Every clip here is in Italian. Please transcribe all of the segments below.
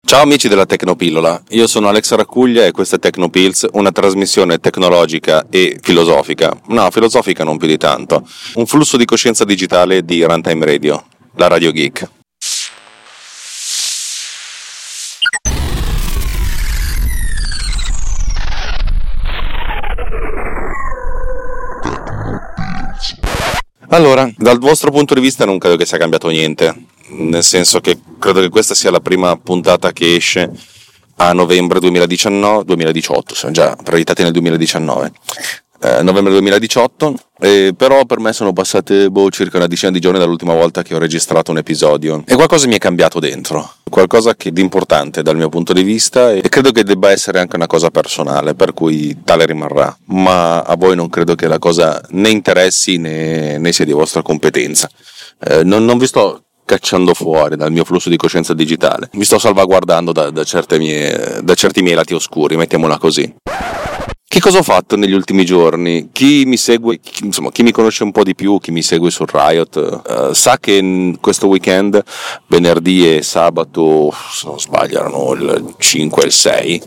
Ciao amici della Tecnopillola, io sono Alex Raccuglia e questa è Tecnopills, una trasmissione tecnologica e filosofica, no, filosofica non più di tanto, un flusso di coscienza digitale di Runtime Radio, la Radio Geek. Allora, dal vostro punto di vista non credo che sia cambiato niente, nel senso che credo che questa sia la prima puntata che esce a novembre 2019, 2018, siamo già proiettati nel 2019. Eh, novembre 2018, eh, però per me sono passate boh, circa una decina di giorni dall'ultima volta che ho registrato un episodio e qualcosa mi è cambiato dentro, qualcosa che di importante dal mio punto di vista e credo che debba essere anche una cosa personale, per cui tale rimarrà, ma a voi non credo che la cosa né interessi né, né sia di vostra competenza. Eh, non, non vi sto cacciando fuori dal mio flusso di coscienza digitale, mi sto salvaguardando da, da, mie, da certi miei lati oscuri, mettiamola così. Che cosa ho fatto negli ultimi giorni? Chi mi segue, chi, insomma, chi mi conosce un po' di più, chi mi segue su Riot, uh, sa che questo weekend, venerdì e sabato, se non sbaglio, erano il 5 e il 6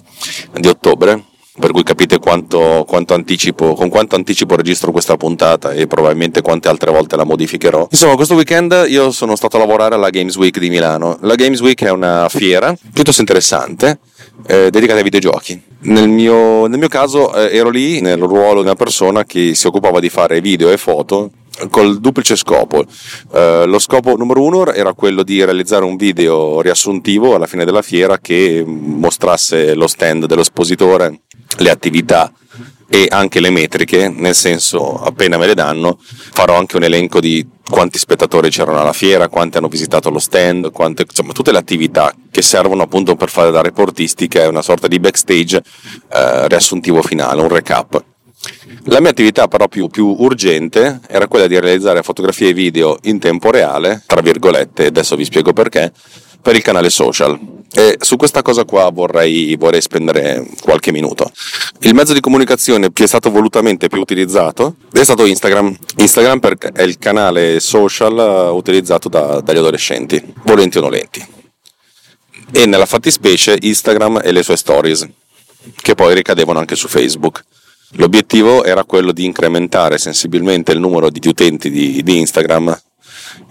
di ottobre, per cui capite quanto, quanto anticipo, con quanto anticipo registro questa puntata e probabilmente quante altre volte la modificherò. Insomma, questo weekend io sono stato a lavorare alla Games Week di Milano. La Games Week è una fiera piuttosto interessante eh, dedicata ai videogiochi. Nel mio, nel mio caso eh, ero lì nel ruolo di una persona che si occupava di fare video e foto col duplice scopo. Uh, lo scopo numero uno era quello di realizzare un video riassuntivo alla fine della fiera che mostrasse lo stand dell'espositore, le attività e anche le metriche, nel senso appena me le danno farò anche un elenco di quanti spettatori c'erano alla fiera, quanti hanno visitato lo stand, quante, insomma tutte le attività che servono appunto per fare la reportistica e una sorta di backstage eh, riassuntivo finale, un recap. La mia attività però più, più, urgente era quella di realizzare fotografie e video in tempo reale, tra virgolette, adesso vi spiego perché, per il canale social. E su questa cosa qua vorrei, vorrei spendere qualche minuto. Il mezzo di comunicazione che è stato volutamente più utilizzato è stato Instagram. Instagram è il canale social utilizzato da, dagli adolescenti, volenti o nolenti. E nella fattispecie Instagram e le sue stories, che poi ricadevano anche su Facebook. L'obiettivo era quello di incrementare sensibilmente il numero di utenti di, di Instagram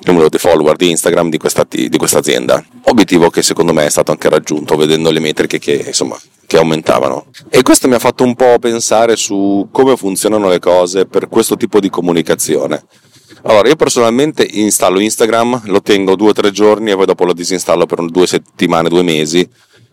numero di follower di Instagram di questa, di questa, azienda. Obiettivo che secondo me è stato anche raggiunto vedendo le metriche che, insomma, che aumentavano. E questo mi ha fatto un po' pensare su come funzionano le cose per questo tipo di comunicazione. Allora, io personalmente installo Instagram, lo tengo due o tre giorni e poi dopo lo disinstallo per due settimane, due mesi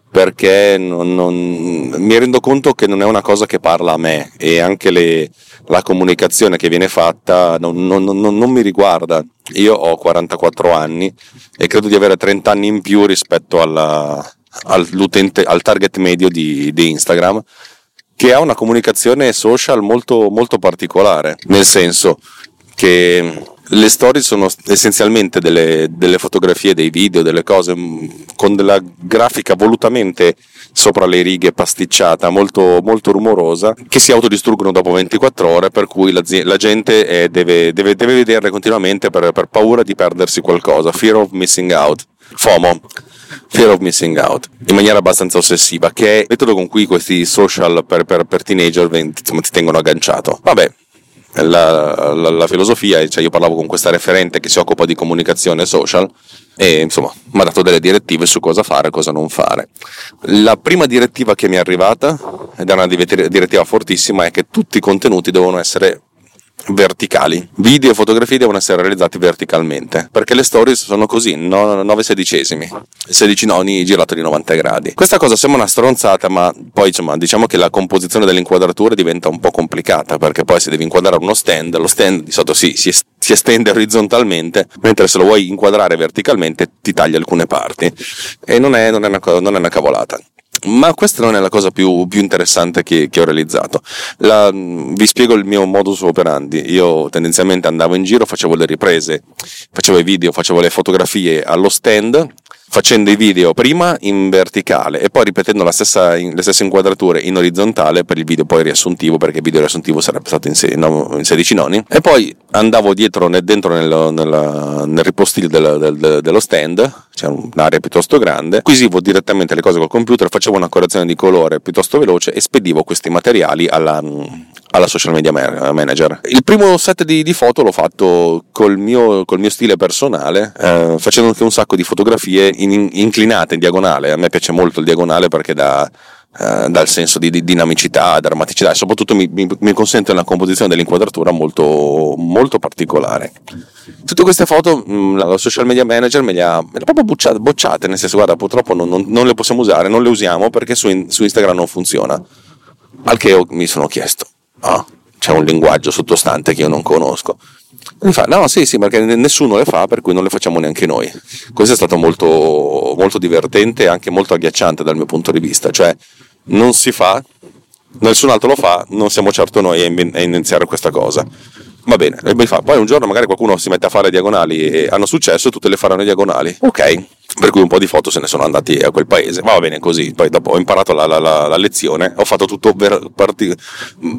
perché non, non, mi rendo conto che non è una cosa che parla a me e anche le, la comunicazione che viene fatta non, non, mi riguarda. Io ho 44 anni e credo di avere 30 anni in più rispetto alla, al target medio di, di, Instagram, che ha una comunicazione social molto, molto particolare, nel senso che le storie sono essenzialmente delle, delle, fotografie, dei video, delle cose mm, con della grafica volutamente sopra le righe pasticciata, molto, molto rumorosa, che si autodistruggono dopo 24 ore, per cui la, la gente è, deve, deve, deve, vederle continuamente per, per paura di perdersi qualcosa. Fear of missing out. FOMO. Fear of Missing Out in maniera abbastanza ossessiva, che è il metodo con cui questi social per, per, per teenager ti tengono agganciato. Vabbè, la, la, la filosofia, cioè io parlavo con questa referente che si occupa di comunicazione social e insomma mi ha dato delle direttive su cosa fare e cosa non fare. La prima direttiva che mi è arrivata, ed è una direttiva fortissima, è che tutti i contenuti devono essere verticali. Video e fotografie devono essere realizzati verticalmente, perché le stories sono così, 9 sedicesimi, 16 noni girato di 90 gradi. Questa cosa sembra una stronzata, ma poi insomma, diciamo che la composizione delle inquadrature diventa un po' complicata, perché poi se devi inquadrare uno stand, lo stand di sotto sì, si, si estende orizzontalmente, mentre se lo vuoi inquadrare verticalmente ti taglia alcune parti. E non è, non è, una, non è una cavolata. Ma questa non è la cosa più, più interessante che, che, ho realizzato. La, vi spiego il mio modus operandi. Io tendenzialmente andavo in giro, facevo le riprese, facevo i video, facevo le fotografie allo stand facendo i video prima in verticale e poi ripetendo stessa, le stesse inquadrature in orizzontale per il video poi riassuntivo perché il video riassuntivo sarebbe stato in, se, no, in 16 noni e poi andavo dietro nel, dentro nel, nel, nel ripostillo del, del, dello stand c'è un'area piuttosto grande acquisivo direttamente le cose col computer facevo una correzione di colore piuttosto veloce e spedivo questi materiali alla, alla social media manager. Il primo set di, di foto l'ho fatto col mio, col mio stile personale, eh, facendo anche un sacco di fotografie in, inclinate in diagonale. A me piace molto il diagonale perché dà, eh, dà il senso di, di, dinamicità, drammaticità e soprattutto mi, mi, mi, consente una composizione dell'inquadratura molto, molto particolare. Tutte queste foto mm, la social media manager me le ha, me le ha proprio bocciate, bocciate, nel senso guarda purtroppo non, non, non, le possiamo usare, non le usiamo perché su, su Instagram non funziona. Al che io mi sono chiesto, ah, c'è un linguaggio sottostante che io non conosco. Mi fa, no, sì, sì, perché nessuno le fa, per cui non le facciamo neanche noi. Questo è stato molto, molto divertente e anche molto agghiacciante dal mio punto di vista, cioè non si fa, nessun altro lo fa, non siamo certo noi a iniziare questa cosa. Va bene, poi un giorno magari qualcuno si mette a fare diagonali e hanno successo, tutte le faranno diagonali. Ok, per cui un po' di foto se ne sono andati a quel paese. Ma va bene così, poi dopo ho imparato la, la, la, la lezione, ho fatto tutto ver- parti-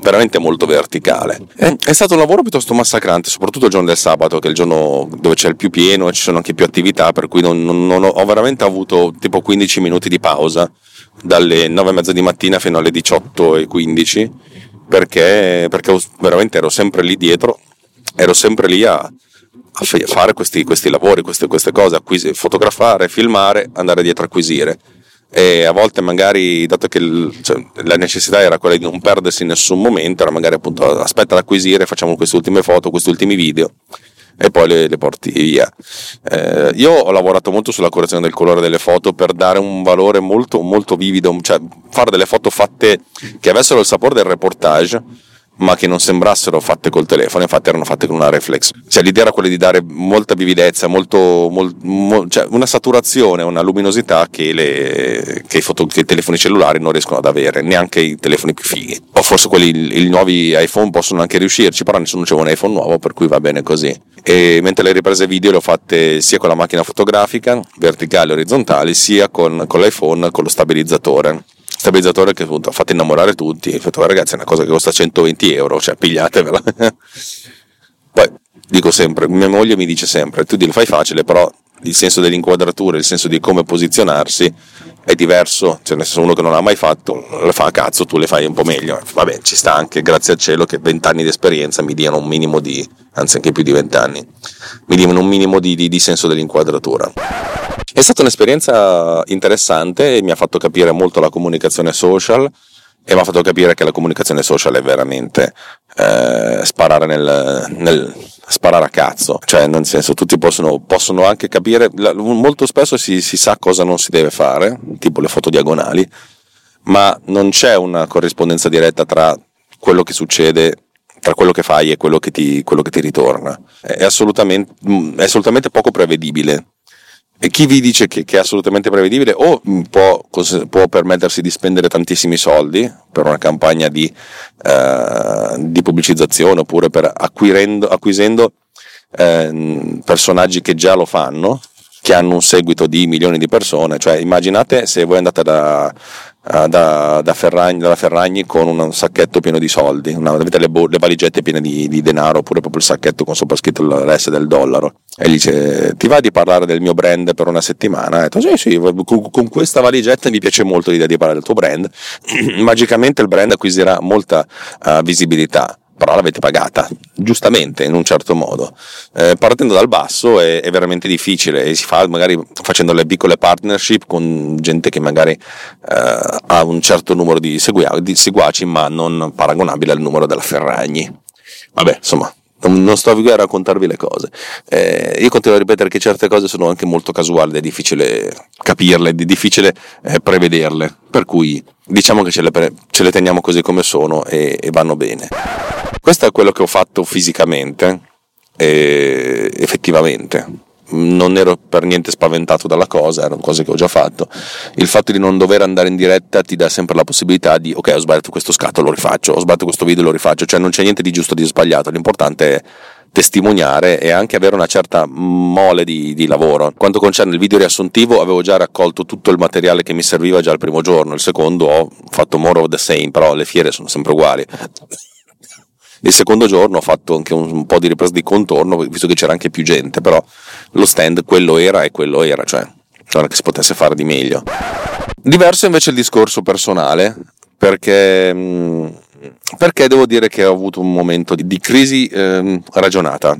veramente molto verticale. E, è stato un lavoro piuttosto massacrante, soprattutto il giorno del sabato, che è il giorno dove c'è il più pieno e ci sono anche più attività, per cui non, non, non ho, ho, veramente avuto tipo 15 minuti di pausa dalle 9 e mezza di mattina fino alle 18 e 15 perché, perché veramente ero sempre lì dietro, ero sempre lì a a fare questi, questi lavori, queste, queste cose, acquisire, fotografare, filmare, andare dietro a acquisire. E a volte magari, dato che il, cioè, la necessità era quella di non perdersi in nessun momento, era magari appunto aspetta ad acquisire, facciamo queste ultime foto, questi ultimi video e poi le, le porti via. Eh, io ho lavorato molto sulla correzione del colore delle foto per dare un valore molto, molto vivido, cioè fare delle foto fatte che avessero il sapore del reportage ma che non sembrassero fatte col telefono, infatti erano fatte con una reflex. Cioè, l'idea era quella di dare molta vividezza, molto, mol, mol, cioè una saturazione, una luminosità che, le, che, i foto, che, i telefoni cellulari non riescono ad avere, neanche i telefoni più fighi. O forse quelli, i nuovi iPhone possono anche riuscirci, però nessuno c'è un iPhone nuovo, per cui va bene così. E mentre le riprese video le ho fatte sia con la macchina fotografica, verticali e orizzontali, sia con, con l'iPhone con lo stabilizzatore stabilizzatore che appunto ha fatto innamorare tutti. Ho detto, ragazzi, è una cosa che costa 120 euro, cioè pigliatevela. Poi dico sempre, mia moglie mi dice sempre, tu lo fai facile, però il senso dell'inquadratura, il senso di come posizionarsi è diverso, cioè nel senso uno che non l'ha mai fatto, le fa a cazzo, tu le fai un po' meglio. Vabbè, ci sta anche, grazie al cielo, che 20 anni di esperienza mi diano un minimo di, anzi anche più di 20 anni, mi diano un minimo di, di, di senso dell'inquadratura. È stata un'esperienza interessante e mi ha fatto capire molto la comunicazione social e mi ha fatto capire che la comunicazione social è veramente eh, sparare, nel, nel, sparare a cazzo, cioè nel senso tutti possono, possono anche capire, molto spesso si, si sa cosa non si deve fare, tipo le foto diagonali, ma non c'è una corrispondenza diretta tra quello che succede tra quello che fai e quello che ti, quello che ti ritorna. È assolutamente, è assolutamente poco prevedibile e chi vi dice che, che, è assolutamente prevedibile o può, può, permettersi di spendere tantissimi soldi per una campagna di, eh, di pubblicizzazione oppure per acquisendo eh, personaggi che già lo fanno, che hanno un seguito di milioni di persone. Cioè immaginate se voi andate da, da, da Ferragni, dalla Ferragni con un sacchetto pieno di soldi, una, avete le, le, valigette piene di, di, denaro oppure proprio il sacchetto con sopra scritto l'S del dollaro. E gli dice ti va di parlare del mio brand per una settimana? E detto sì sì, con, con questa valigetta mi piace molto l'idea di parlare del tuo brand, magicamente il brand acquisirà molta uh, visibilità però l'avete pagata, giustamente in un certo modo. Eh, partendo dal basso è, è, veramente difficile e si fa magari facendo le piccole partnership con gente che magari eh, ha un certo numero di, segua- di seguaci ma non paragonabile al numero della Ferragni. Vabbè, insomma, non, sto qui a raccontarvi le cose. Eh, io continuo a ripetere che certe cose sono anche molto casuali, è difficile capirle, è difficile eh, prevederle, per cui diciamo che ce le, ce le teniamo così come sono e, e, vanno bene. Questo è quello che ho fatto fisicamente, e effettivamente non ero per niente spaventato dalla cosa, erano cose che ho già fatto. Il fatto di non dover andare in diretta ti dà sempre la possibilità di, ok, ho sbagliato questo scatto, lo rifaccio, ho sbagliato questo video, lo rifaccio, cioè non c'è niente di giusto o di sbagliato, l'importante è testimoniare e anche avere una certa mole di, di, lavoro. Quanto concerne il video riassuntivo, avevo già raccolto tutto il materiale che mi serviva già il primo giorno, il secondo ho fatto more of the same, però le fiere sono sempre uguali. Il secondo giorno ho fatto anche un, un po' di riprese di contorno, visto che c'era anche più gente, però lo stand quello era e quello era, cioè non è che si potesse fare di meglio. Diverso invece il discorso personale, perché, mm, perché devo dire che ho avuto un momento di, di crisi eh, ragionata,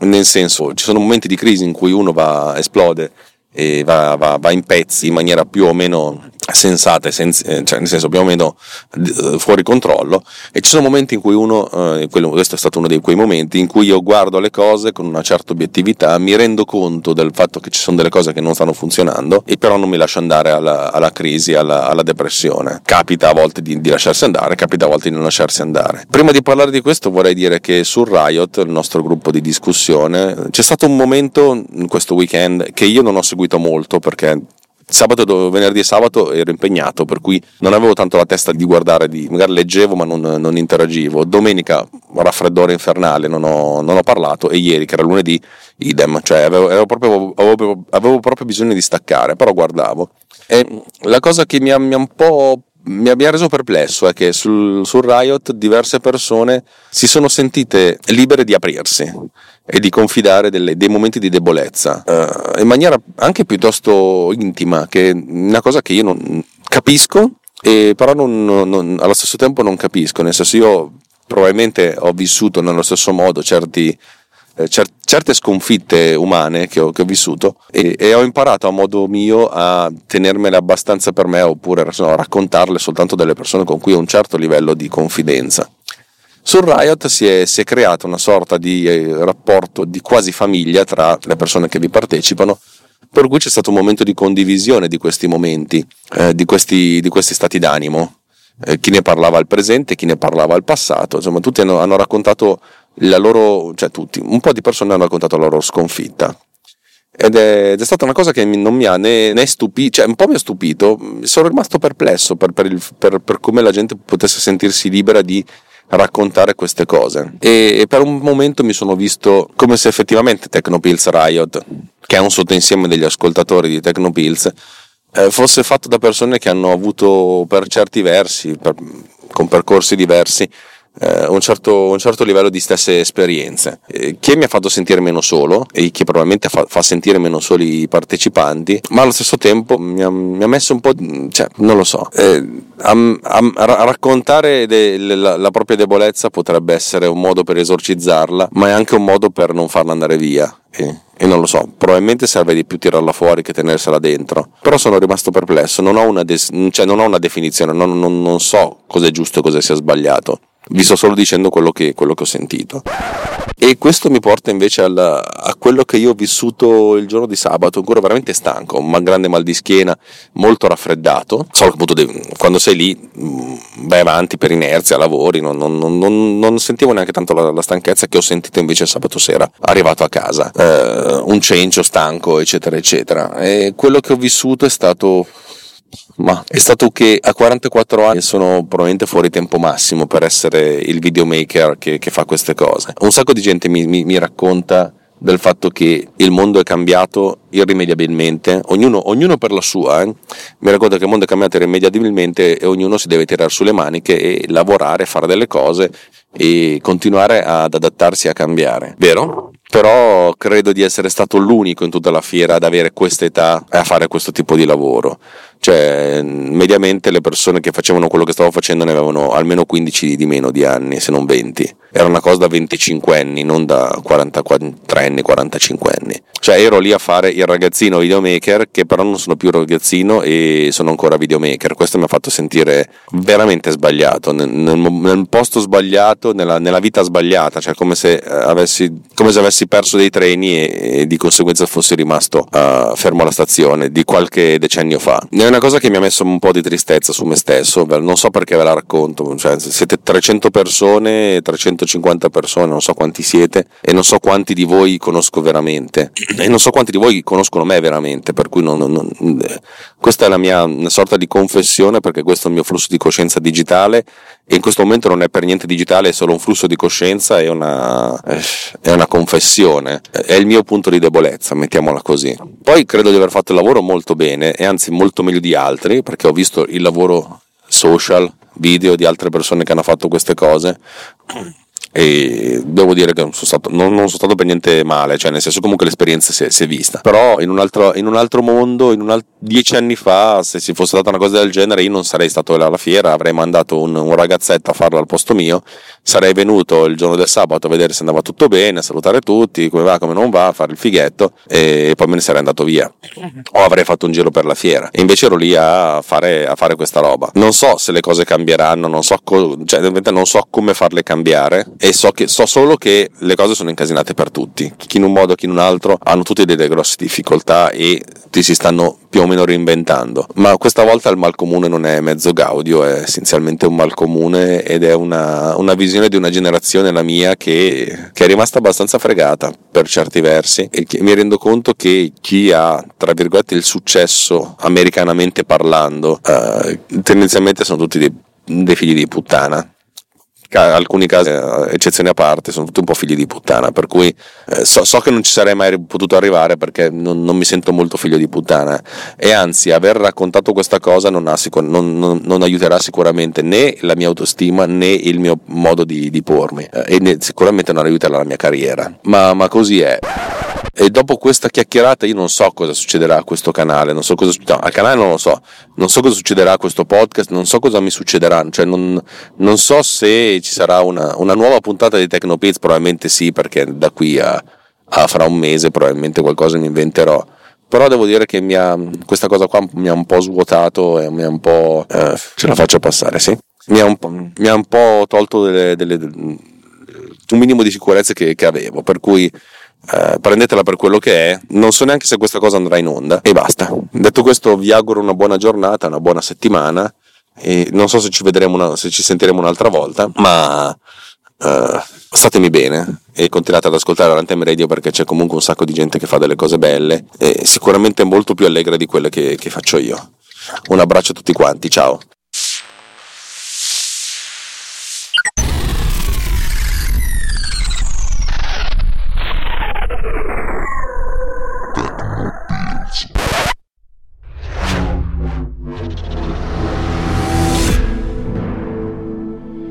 nel senso ci sono momenti di crisi in cui uno va, esplode e va, va, va in pezzi in maniera più o meno sensate, senza, eh, cioè nel senso più o meno eh, fuori controllo e ci sono momenti in cui uno, eh, quello, questo è stato uno di quei momenti in cui io guardo le cose con una certa obiettività, mi rendo conto del fatto che ci sono delle cose che non stanno funzionando e però non mi lascio andare alla, alla crisi, alla, alla, depressione. Capita a volte di, di, lasciarsi andare, capita a volte di non lasciarsi andare. Prima di parlare di questo vorrei dire che sul Riot, il nostro gruppo di discussione, c'è stato un momento in questo weekend che io non ho seguito molto perché sabato, venerdì e sabato ero impegnato, per cui non avevo tanto la testa di guardare, di, magari leggevo ma non, non interagivo. Domenica raffreddore infernale, non ho, non ho, parlato e ieri, che era lunedì, idem, cioè avevo, avevo, proprio, avevo, avevo proprio bisogno di staccare, però guardavo. E la cosa che mi ha, mi ha un po' mi abbia reso perplesso è che sul, sul, Riot diverse persone si sono sentite libere di aprirsi e di confidare delle, dei momenti di debolezza uh, in maniera anche piuttosto intima, che è una cosa che io non capisco, e però non, non, allo stesso tempo non capisco, nel senso io probabilmente ho vissuto nello stesso modo certi cer- certe sconfitte umane che ho, che ho vissuto e, e, ho imparato a modo mio a tenermele abbastanza per me oppure no, raccontarle soltanto delle persone con cui ho un certo livello di confidenza. Sul Riot si è, si è creata una sorta di eh, rapporto di quasi famiglia tra le persone che vi partecipano per cui c'è stato un momento di condivisione di questi momenti, eh, di, questi, di, questi, stati d'animo. Eh, chi ne parlava al presente, chi ne parlava al passato, insomma tutti hanno, hanno raccontato la loro, cioè tutti, un po' di persone hanno raccontato la loro sconfitta. Ed è, ed è, stata una cosa che non mi ha né, né stupito, cioè un po' mi ha stupito, sono rimasto perplesso per, per, il, per, per, come la gente potesse sentirsi libera di raccontare queste cose. E, e, per un momento mi sono visto come se effettivamente Technopills Riot, che è un sottoinsieme degli ascoltatori di Technopills, eh, fosse fatto da persone che hanno avuto per certi versi, per, con percorsi diversi, eh, un, certo, un, certo, livello di stesse esperienze, eh, che mi ha fatto sentire meno solo e che probabilmente fa, fa, sentire meno soli i partecipanti, ma allo stesso tempo mi ha, mi ha messo un po', cioè, non lo so, eh, a, a, a, raccontare de, la, la, propria debolezza potrebbe essere un modo per esorcizzarla, ma è anche un modo per non farla andare via. E, e non lo so, probabilmente serve di più tirarla fuori che tenersela dentro. Però sono rimasto perplesso, non ho una, de- cioè non ho una definizione, non, non, non so cosa è giusto e cosa sia sbagliato vi sto solo dicendo quello che, quello che ho sentito. E questo mi porta invece al, a quello che io ho vissuto il giorno di sabato, ancora veramente stanco, un grande mal di schiena, molto raffreddato. So che appunto quando sei lì mm, vai avanti per inerzia, lavori, non, non, non, non sentivo neanche tanto la, la, stanchezza che ho sentito invece sabato sera, arrivato a casa. Eh, un cencio stanco, eccetera, eccetera. E quello che ho vissuto è stato ma è stato che a 44 anni sono probabilmente fuori tempo massimo per essere il videomaker che, che fa queste cose. Un sacco di gente mi, mi, mi, racconta del fatto che il mondo è cambiato irrimediabilmente, ognuno, ognuno per la sua, eh? mi racconta che il mondo è cambiato irrimediabilmente e ognuno si deve tirare sulle maniche e lavorare, fare delle cose e continuare ad adattarsi a cambiare, vero? Però credo di essere stato l'unico in tutta la fiera ad avere questa età e a fare questo tipo di lavoro Cioè, mediamente le persone che facevano quello che stavo facendo ne avevano almeno 15 di meno di anni, se non 20. Era una cosa da 25 anni, non da 43 anni, 45 anni. Cioè, ero lì a fare il ragazzino videomaker, che però non sono più ragazzino e sono ancora videomaker. Questo mi ha fatto sentire veramente sbagliato, nel, nel, nel posto sbagliato, nella, nella, vita sbagliata, cioè come se, avessi, come se avessi perso dei treni e, e di conseguenza fossi rimasto uh, fermo alla stazione di qualche decennio fa una cosa che mi ha messo un po' di tristezza su me stesso, non so perché ve la racconto, cioè, siete 300 persone, 350 persone, non so quanti siete e non so quanti di voi conosco veramente e non so quanti di voi conoscono me veramente, per cui non, non, non, questa è la mia sorta di confessione perché questo è il mio flusso di coscienza digitale e in questo momento non è per niente digitale, è solo un flusso di coscienza e una, è una confessione, è il mio punto di debolezza, mettiamola così. Poi credo di aver fatto il lavoro molto bene e anzi molto meglio di altri perché ho visto il lavoro social, video di altre persone che hanno fatto queste cose e devo dire che non sono stato, non, non sono stato per niente male, cioè nel senso comunque l'esperienza si è, si è vista. Però in un, altro, in un altro mondo, un alt- dieci anni fa, se si fosse data una cosa del genere, io non sarei stato alla fiera, avrei mandato un, un ragazzetto a farlo al posto mio, sarei venuto il giorno del sabato a vedere se andava tutto bene, a salutare tutti, come va, come non va, a fare il fighetto e poi me ne sarei andato via. O avrei fatto un giro per la fiera. E invece ero lì a fare, a fare questa roba. Non so se le cose cambieranno, non so, co- cioè, non so come farle cambiare e so, che, so solo che le cose sono incasinate per tutti, chi in un modo, chi in un altro, hanno tutti delle grosse difficoltà e ti si stanno più o meno reinventando. Ma questa volta il mal comune non è mezzo gaudio, è essenzialmente un mal comune ed è una, una visione di una generazione, la mia, che, che, è rimasta abbastanza fregata per certi versi e mi rendo conto che chi ha, tra virgolette, il successo americanamente parlando, eh, tendenzialmente sono tutti dei, dei figli di puttana alcuni casi, eh, eccezioni a parte, sono tutti un po' figli di puttana, per cui eh, so, so, che non ci sarei mai potuto arrivare perché non, non, mi sento molto figlio di puttana e anzi aver raccontato questa cosa non, sicur- non, non aiuterà sicuramente né la mia autostima né il mio modo di, di pormi eh, e né, sicuramente non aiuterà la mia carriera, ma, ma così è. E dopo questa chiacchierata io non so cosa succederà a questo canale, non so cosa no, al canale non lo so, non so cosa succederà a questo podcast, non so cosa mi succederà, cioè non, non so se ci sarà una, una nuova puntata di Tecnopiz, probabilmente sì, perché da qui a, a fra un mese probabilmente qualcosa mi inventerò però devo dire che ha, questa cosa qua mi ha un po' svuotato e mi ha un po'... Eh, ce la faccio passare, sì? Mi ha un po', ha un po tolto delle, delle, un minimo di sicurezze che, che avevo, per cui eh, prendetela per quello che è, non so neanche se questa cosa andrà in onda e basta. Detto questo vi auguro una buona giornata, una buona settimana e non so se ci vedremo, una, se ci sentiremo un'altra volta, ma uh, statemi bene e continuate ad ascoltare l'Anthem Radio perché c'è comunque un sacco di gente che fa delle cose belle e sicuramente molto più allegra di quelle che, che faccio io. Un abbraccio a tutti quanti, ciao!